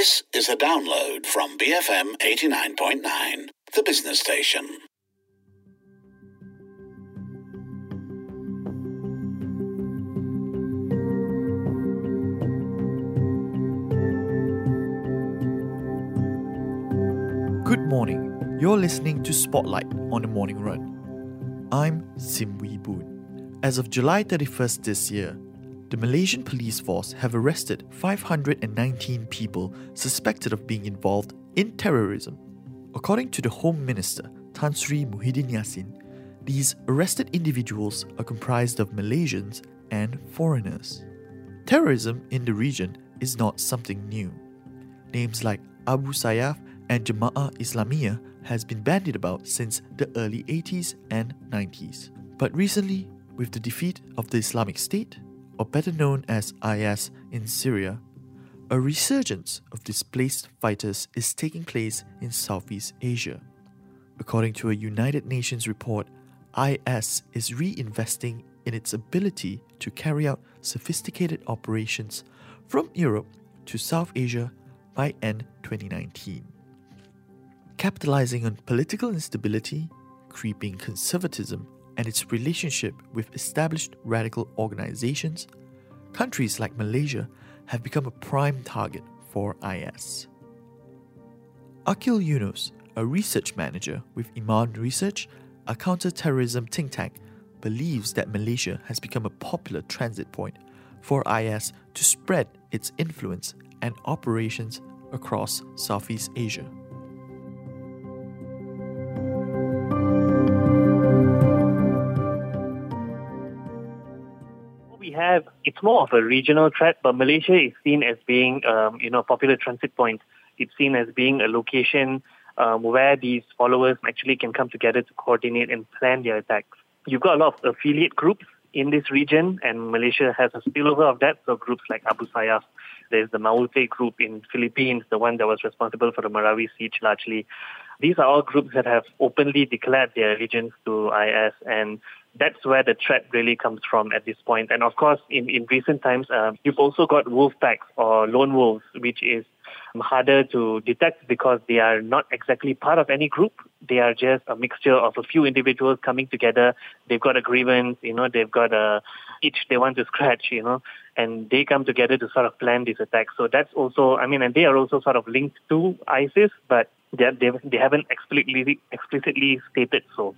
This is a download from BFM 89.9, the business station. Good morning. You're listening to Spotlight on the Morning Run. I'm Sim Wee Boon. As of July 31st this year, the Malaysian police force have arrested 519 people suspected of being involved in terrorism. According to the Home Minister, Tan Sri Muhyiddin Yassin, these arrested individuals are comprised of Malaysians and foreigners. Terrorism in the region is not something new. Names like Abu Sayyaf and Jama'ah Islamiyah has been bandied about since the early 80s and 90s. But recently, with the defeat of the Islamic State, or better known as IS in Syria, a resurgence of displaced fighters is taking place in Southeast Asia. According to a United Nations report, IS is reinvesting in its ability to carry out sophisticated operations from Europe to South Asia by end 2019. Capitalizing on political instability, creeping conservatism, and its relationship with established radical organizations, countries like Malaysia have become a prime target for IS. Akil Yunus, a research manager with Iman Research, a counter-terrorism think tank, believes that Malaysia has become a popular transit point for IS to spread its influence and operations across Southeast Asia. Have it's more of a regional threat, but Malaysia is seen as being um, you know a popular transit point. It's seen as being a location um, where these followers actually can come together to coordinate and plan their attacks. You've got a lot of affiliate groups in this region, and Malaysia has a spillover of that. So groups like Abu Sayyaf, there's the Maute group in Philippines, the one that was responsible for the Marawi siege largely. These are all groups that have openly declared their allegiance to IS, and that's where the threat really comes from at this point. And of course, in, in recent times, uh, you've also got wolf packs or lone wolves, which is harder to detect because they are not exactly part of any group. They are just a mixture of a few individuals coming together. They've got a grievance, you know, they've got a itch they want to scratch, you know, and they come together to sort of plan this attack. So that's also, I mean, and they are also sort of linked to ISIS, but they, they, they haven't explicitly, explicitly stated so.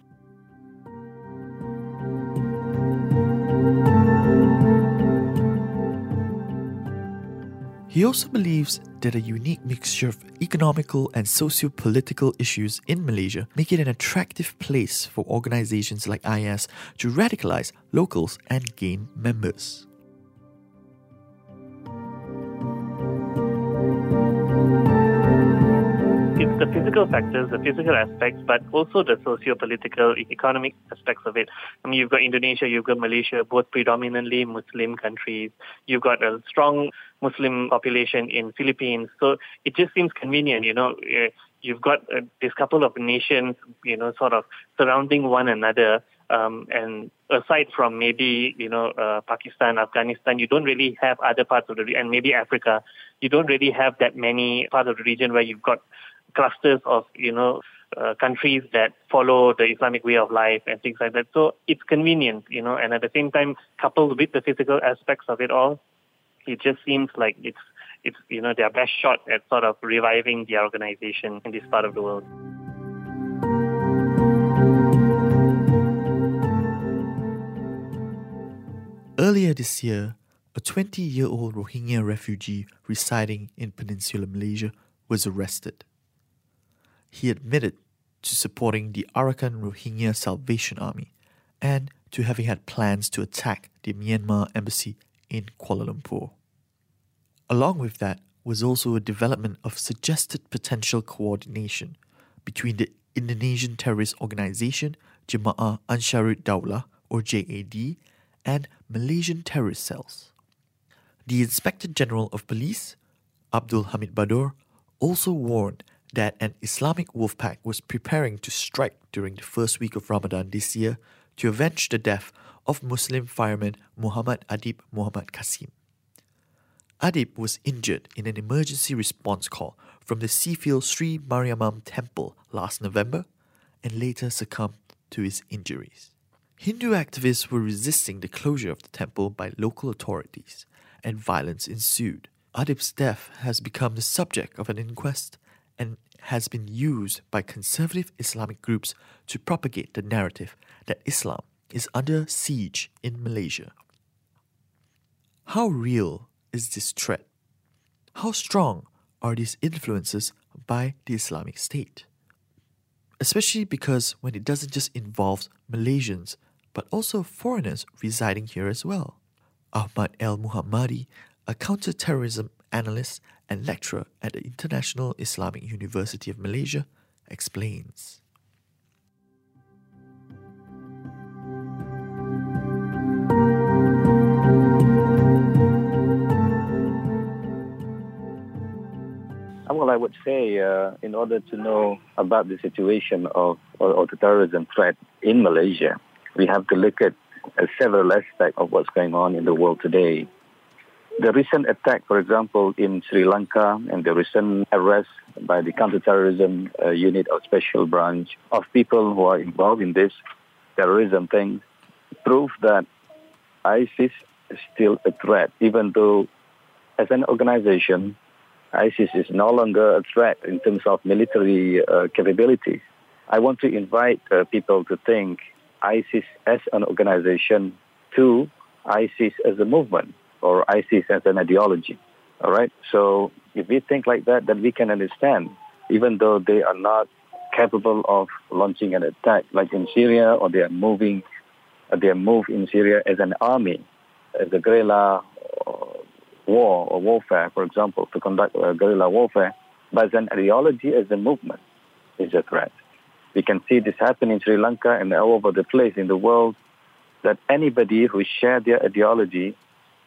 He also believes that a unique mixture of economical and socio-political issues in Malaysia make it an attractive place for organizations like IS to radicalize locals and gain members. Physical factors, the physical aspects, but also the socio-political, economic aspects of it. I mean, you've got Indonesia, you've got Malaysia, both predominantly Muslim countries. You've got a strong Muslim population in Philippines. So it just seems convenient, you know. Eh, you've got uh, this couple of nations, you know, sort of surrounding one another. Um, and aside from maybe you know uh, Pakistan, Afghanistan, you don't really have other parts of the and maybe Africa. You don't really have that many parts of the region where you've got clusters of, you know, uh, countries that follow the Islamic way of life and things like that. So it's convenient, you know, and at the same time, coupled with the physical aspects of it all, it just seems like it's, it's, you know, their best shot at sort of reviving the organization in this part of the world. Earlier this year, a 20 year old Rohingya refugee residing in Peninsular Malaysia was arrested he admitted to supporting the Arakan Rohingya Salvation Army and to having had plans to attack the Myanmar embassy in Kuala Lumpur. Along with that was also a development of suggested potential coordination between the Indonesian terrorist organization Jemaah Ansharut Daulah or JAD and Malaysian terrorist cells. The Inspector General of Police, Abdul Hamid Bador, also warned that an Islamic wolf pack was preparing to strike during the first week of Ramadan this year to avenge the death of Muslim fireman Muhammad Adib Muhammad Qasim. Adib was injured in an emergency response call from the Seafield Sri Mariamman temple last November and later succumbed to his injuries. Hindu activists were resisting the closure of the temple by local authorities, and violence ensued. Adib's death has become the subject of an inquest and has been used by conservative Islamic groups to propagate the narrative that Islam is under siege in Malaysia. How real is this threat? How strong are these influences by the Islamic State? Especially because when it doesn't just involve Malaysians, but also foreigners residing here as well. Ahmad El Muhammadi, a counter-terrorism analyst and lecturer at the International Islamic University of Malaysia, explains. Well, I would say, uh, in order to know about the situation of or, or the terrorism threat in Malaysia, we have to look at uh, several aspects of what's going on in the world today. The recent attack, for example, in Sri Lanka and the recent arrest by the counterterrorism uh, unit or special branch of people who are involved in this terrorism thing prove that ISIS is still a threat, even though as an organization, ISIS is no longer a threat in terms of military uh, capabilities. I want to invite uh, people to think ISIS as an organization to ISIS as a movement or ISIS as an ideology. All right. So if we think like that, then we can understand, even though they are not capable of launching an attack like in Syria, or they are moving, they are moved in Syria as an army, as a guerrilla uh, war or warfare, for example, to conduct uh, guerrilla warfare, but as an ideology, as a movement, is a threat. We can see this happen in Sri Lanka and all over the place in the world that anybody who shares their ideology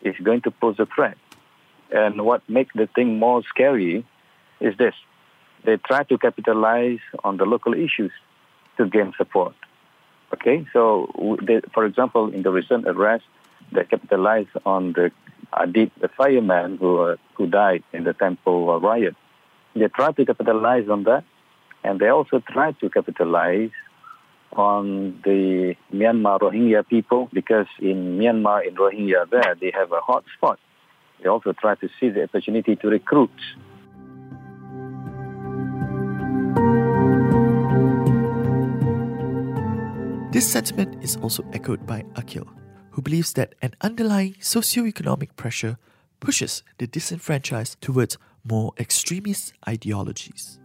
is going to pose a threat. And what makes the thing more scary is this. They try to capitalize on the local issues to gain support. Okay, so they, for example, in the recent arrest, they capitalized on the Adib, the fireman who, uh, who died in the temple riot. They tried to capitalize on that and they also try to capitalize on the Myanmar Rohingya people because in Myanmar, in Rohingya there, they have a hot spot. They also try to see the opportunity to recruit. This sentiment is also echoed by Akil, who believes that an underlying socio-economic pressure pushes the disenfranchised towards more extremist ideologies.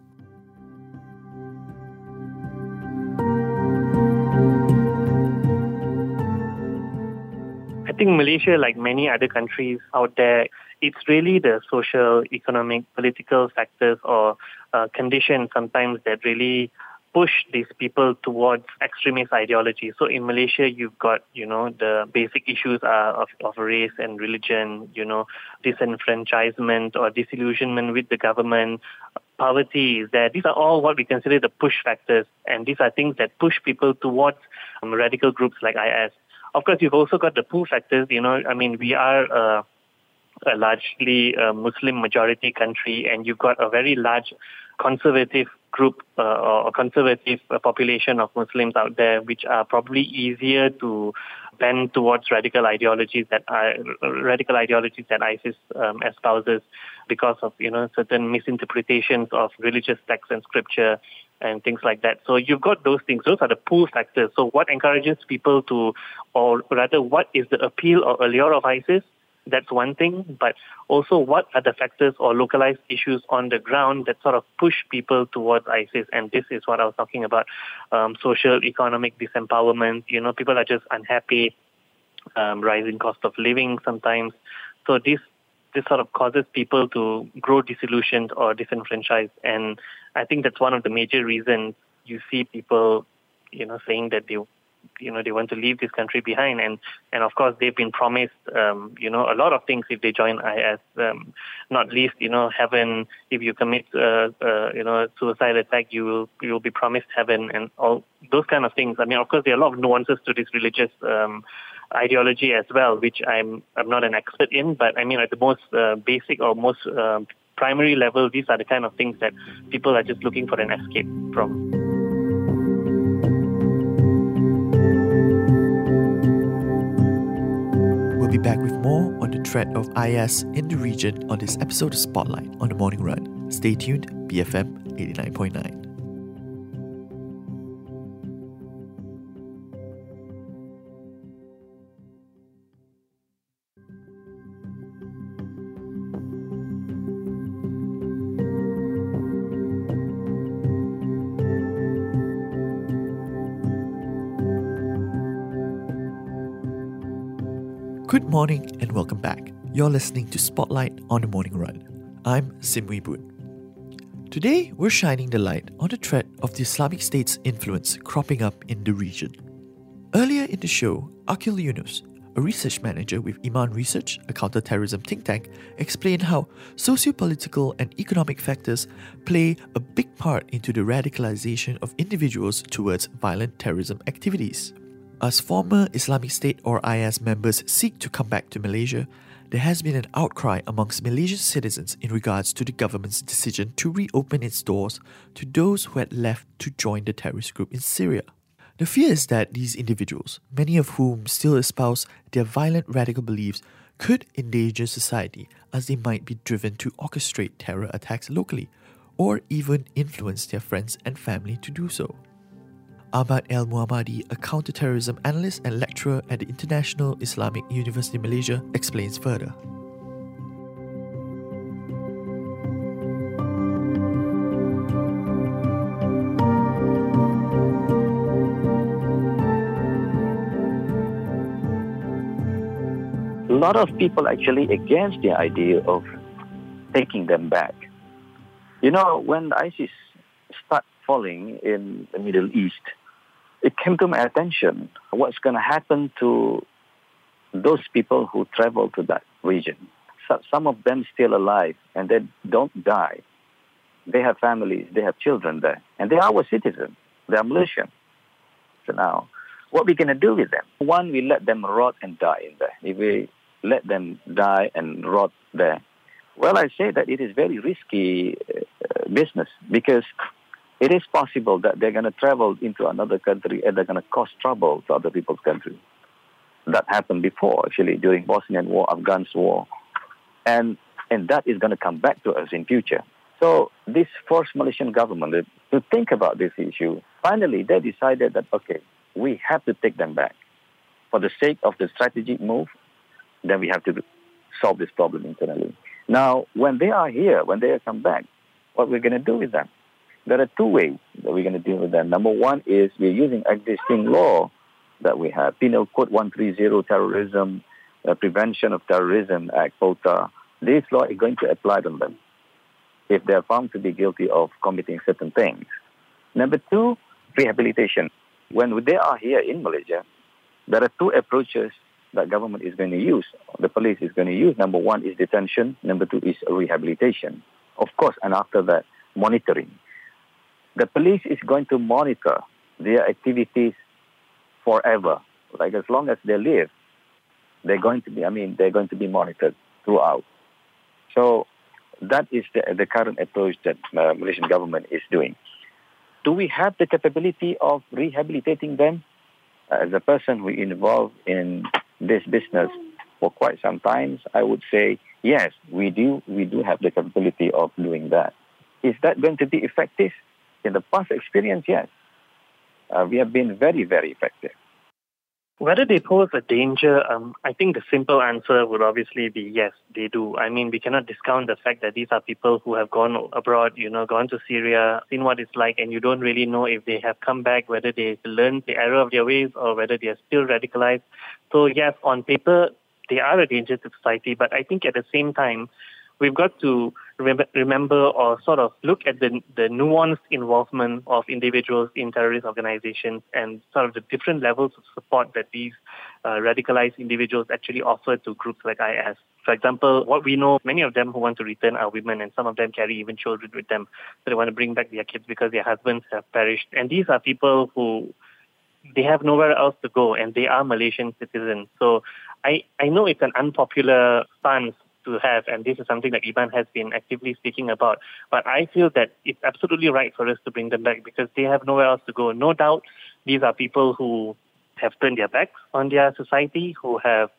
Think Malaysia, like many other countries out there, it's really the social, economic, political factors or uh, conditions sometimes that really push these people towards extremist ideology. So in Malaysia, you've got, you know, the basic issues are of, of race and religion, you know, disenfranchisement or disillusionment with the government, poverty is there. These are all what we consider the push factors. And these are things that push people towards um, radical groups like IS. Of course, you've also got the pull factors. You know, I mean, we are uh, a largely uh, Muslim majority country, and you've got a very large conservative group uh, or conservative population of Muslims out there, which are probably easier to bend towards radical ideologies that are, radical ideologies that ISIS um, espouses because of you know certain misinterpretations of religious texts and scripture and things like that. So you've got those things. Those are the pull factors. So what encourages people to, or rather, what is the appeal or allure of ISIS? That's one thing. But also, what are the factors or localized issues on the ground that sort of push people towards ISIS? And this is what I was talking about: um, social, economic disempowerment. You know, people are just unhappy. Um, rising cost of living sometimes. So these this sort of causes people to grow disillusioned or disenfranchised. And I think that's one of the major reasons you see people, you know, saying that they, you know, they want to leave this country behind. And, and of course, they've been promised, um, you know, a lot of things if they join IS, um, not least, you know, heaven, if you commit, uh, uh, you know, a suicide attack, you will, you will be promised heaven and all those kind of things. I mean, of course, there are a lot of nuances to this religious, um, ideology as well, which I'm I'm not an expert in, but I mean at the most uh, basic or most uh, primary level, these are the kind of things that people are just looking for an escape from. Be back with more on the threat of IS in the region on this episode of Spotlight on the Morning Run. Stay tuned, BFM 89.9. morning and welcome back. You're listening to Spotlight on the Morning Run. I'm Sim Wee Boon. Today, we're shining the light on the threat of the Islamic State's influence cropping up in the region. Earlier in the show, Akil Yunus, a research manager with Iman Research, a counterterrorism think tank, explained how socio-political and economic factors play a big part into the radicalization of individuals towards violent terrorism activities. As former Islamic State or IS members seek to come back to Malaysia, there has been an outcry amongst Malaysian citizens in regards to the government's decision to reopen its doors to those who had left to join the terrorist group in Syria. The fear is that these individuals, many of whom still espouse their violent radical beliefs, could endanger society as they might be driven to orchestrate terror attacks locally or even influence their friends and family to do so. Ahmad El Muhammadi, a counterterrorism analyst and lecturer at the International Islamic University Malaysia, explains further. A lot of people actually against the idea of taking them back. You know, when ISIS start falling in the Middle East, it came to my attention what's going to happen to those people who travel to that region. So some of them still alive and they don't die. They have families, they have children there, and they are our citizens. They are Malaysian. So now, what are we going to do with them? One, we let them rot and die in there. If we let them die and rot there, well, I say that it is very risky uh, business because it is possible that they're going to travel into another country and they're going to cause trouble to other people's country. That happened before, actually, during Bosnian War, Afghan War. And, and that is going to come back to us in future. So this forced Malaysian government to think about this issue. Finally, they decided that, okay, we have to take them back. For the sake of the strategic move, then we have to solve this problem internally. Now, when they are here, when they come back, what we're going to do with them? There are two ways that we're going to deal with that. Number one is we're using existing law that we have, Penal Code 130, Terrorism, uh, Prevention of Terrorism Act, POTA. This law is going to apply to them if they are found to be guilty of committing certain things. Number two, rehabilitation. When they are here in Malaysia, there are two approaches that government is going to use, the police is going to use. Number one is detention. Number two is rehabilitation. Of course, and after that, monitoring the police is going to monitor their activities forever. Like as long as they live, they're going to be, I mean, they're going to be monitored throughout. So that is the, the current approach that uh, Malaysian government is doing. Do we have the capability of rehabilitating them? As a person who involved in this business for quite some time, I would say yes, we do. We do have the capability of doing that. Is that going to be effective? In the past experience, yes, uh, we have been very, very effective. Whether they pose a danger, um, I think the simple answer would obviously be yes, they do. I mean, we cannot discount the fact that these are people who have gone abroad, you know, gone to Syria, seen what it's like, and you don't really know if they have come back, whether they learned the error of their ways or whether they are still radicalized. So yes, on paper, they are a danger to society, but I think at the same time, we've got to remember or sort of look at the, the nuanced involvement of individuals in terrorist organizations and sort of the different levels of support that these uh, radicalized individuals actually offer to groups like IS. For example, what we know, many of them who want to return are women, and some of them carry even children with them. So they want to bring back their kids because their husbands have perished. And these are people who they have nowhere else to go and they are Malaysian citizens. So I, I know it's an unpopular stance to have, and this is something that Iman has been actively speaking about. But I feel that it's absolutely right for us to bring them back because they have nowhere else to go. No doubt, these are people who have turned their backs on their society, who have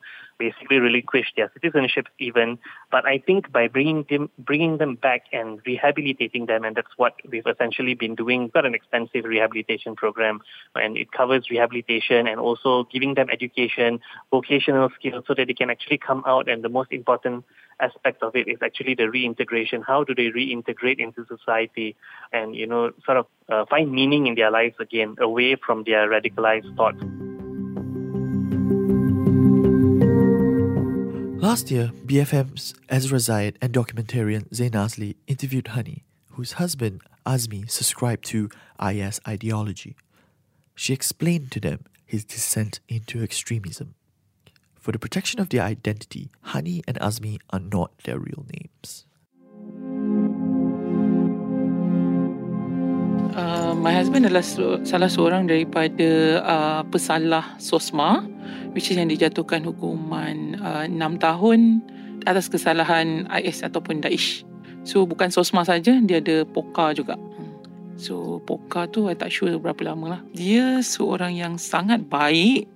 basically relinquished their citizenships even. But I think by bringing them, bringing them back and rehabilitating them, and that's what we've essentially been doing, we've got an extensive rehabilitation program, and it covers rehabilitation and also giving them education, vocational skills, so that they can actually come out. And the most important aspect of it is actually the reintegration. How do they reintegrate into society and, you know, sort of uh, find meaning in their lives again, away from their radicalized thoughts? Last year, BFM's Ezra Zaid and documentarian Zain Azli interviewed Hani, whose husband Azmi subscribed to IS ideology. She explained to them his descent into extremism. For the protection of their identity, Hani and Azmi are not their real names. Uh, my husband adalah salah seorang daripada uh, pesalah SOSMA which is yang dijatuhkan hukuman uh, 6 tahun atas kesalahan IS ataupun Daesh. So bukan SOSMA saja, dia ada POKA juga. So POKA tu I tak sure berapa lama lah. Dia seorang yang sangat baik.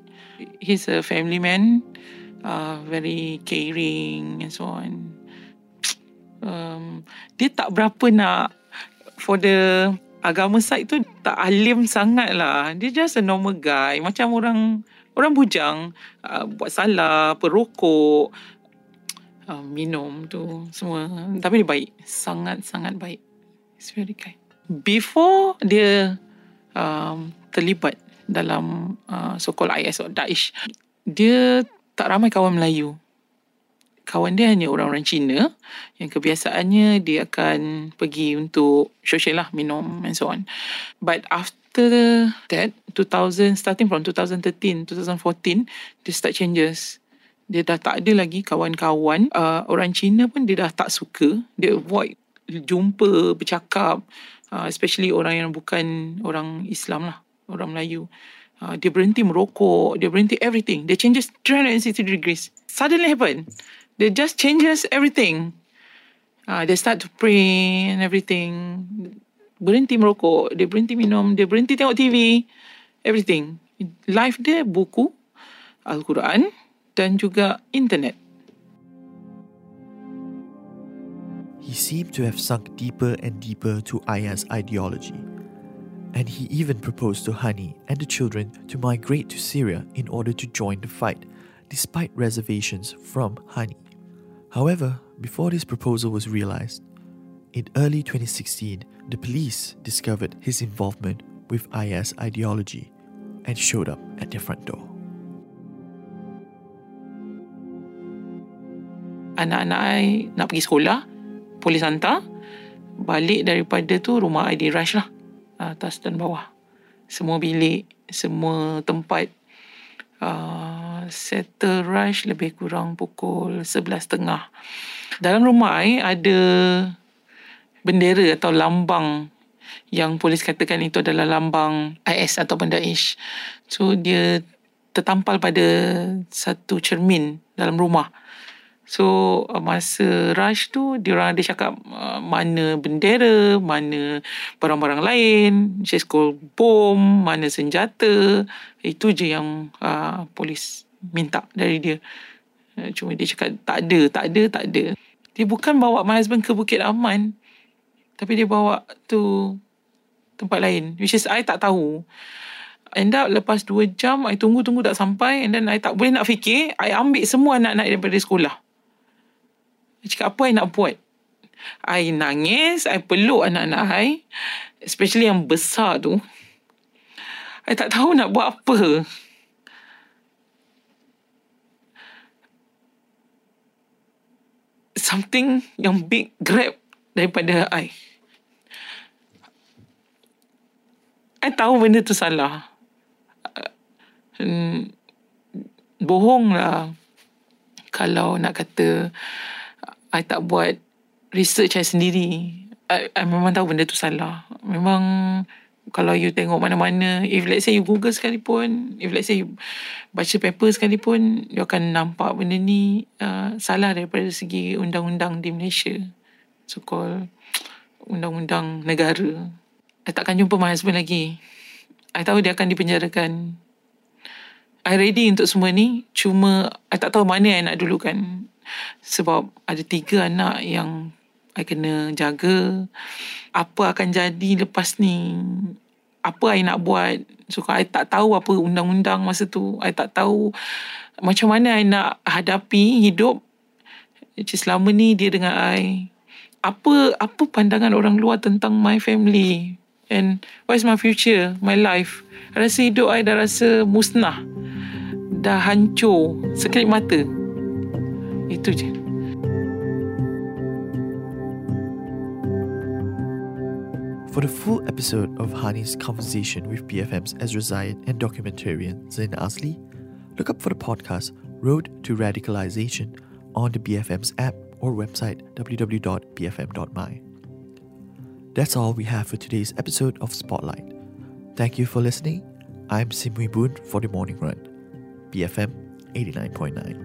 He's a family man. Uh, very caring and so on. Um, dia tak berapa nak for the agama side tu tak alim sangat lah. Dia just a normal guy. Macam orang orang bujang uh, buat salah, perokok, uh, minum tu semua. Tapi dia baik. Sangat-sangat baik. It's very kind. Before dia um, terlibat dalam uh, so-called IS or Daesh, dia tak ramai kawan Melayu kawan dia hanya orang-orang Cina. Yang kebiasaannya dia akan pergi untuk social lah minum and so on. But after that 2000 starting from 2013 2014 dia start changes. Dia dah tak ada lagi kawan-kawan. Uh, orang Cina pun dia dah tak suka. Dia avoid jumpa bercakap. Uh, especially orang yang bukan orang Islam lah orang Melayu. Uh, dia berhenti merokok dia berhenti everything. Dia changes 360 degrees. Suddenly happen they just changes everything. Uh, they start to pray and everything. Berhenti merokok, dia berhenti minum, dia berhenti tengok TV, everything. Life dia buku, Al-Quran dan juga internet. He seemed to have sunk deeper and deeper to IS ideology. And he even proposed to Hani and the children to migrate to Syria in order to join the fight, despite reservations from Hani. However, before this proposal was realized, in early 2016, the police discovered his involvement with IS ideology and showed up at their front door. Anak-anak I nak pergi sekolah, polis hantar. Balik daripada tu rumah I rush lah. Atas dan bawah. Semua bilik, semua tempat uh, settle rush lebih kurang pukul 11.30. Dalam rumah I ada bendera atau lambang yang polis katakan itu adalah lambang IS atau Daesh. So dia tertampal pada satu cermin dalam rumah. So masa rush tu dia orang ada cakap uh, mana bendera, mana barang-barang lain, Cisco bom, mana senjata. Itu je yang uh, polis minta dari dia. Uh, cuma dia cakap tak ada, tak ada, tak ada. Dia bukan bawa my husband ke Bukit Aman. Tapi dia bawa tu tempat lain. Which is I tak tahu. End up lepas 2 jam, I tunggu-tunggu tak sampai. And then I tak boleh nak fikir. I ambil semua anak-anak daripada sekolah. I cakap apa I nak buat? I nangis, I peluk anak-anak I. Especially yang besar tu. I tak tahu nak buat apa. Something yang big grab daripada I. I tahu benda tu salah. Hmm, bohong lah. Kalau nak kata I tak buat research saya sendiri. I, I memang tahu benda tu salah. Memang kalau you tengok mana-mana if let's say you google sekalipun if let's say you baca paper sekalipun you akan nampak benda ni uh, salah daripada segi undang-undang di Malaysia. So called undang-undang negara. I takkan jumpa my husband lagi. I tahu dia akan dipenjarakan. I ready untuk semua ni cuma I tak tahu mana I nak dulukan. Sebab ada tiga anak yang I kena jaga apa akan jadi lepas ni. Apa I nak buat? So I tak tahu apa undang-undang masa tu I tak tahu macam mana I nak hadapi hidup selama ni dia dengan I. Apa apa pandangan orang luar tentang my family? And what is my future? My life? Rasa hidup I dah rasa musnah. Dah hancur sekelip mata. Itu je For the full episode of Hani's conversation with BFM's Ezra Zaid and documentarian Zain Asli, look up for the podcast Road to Radicalization on the BFM's app or website www.bfm.my. That's all we have for today's episode of Spotlight. Thank you for listening. I'm Sim Wee Boon for the Morning Run, BFM 89.9.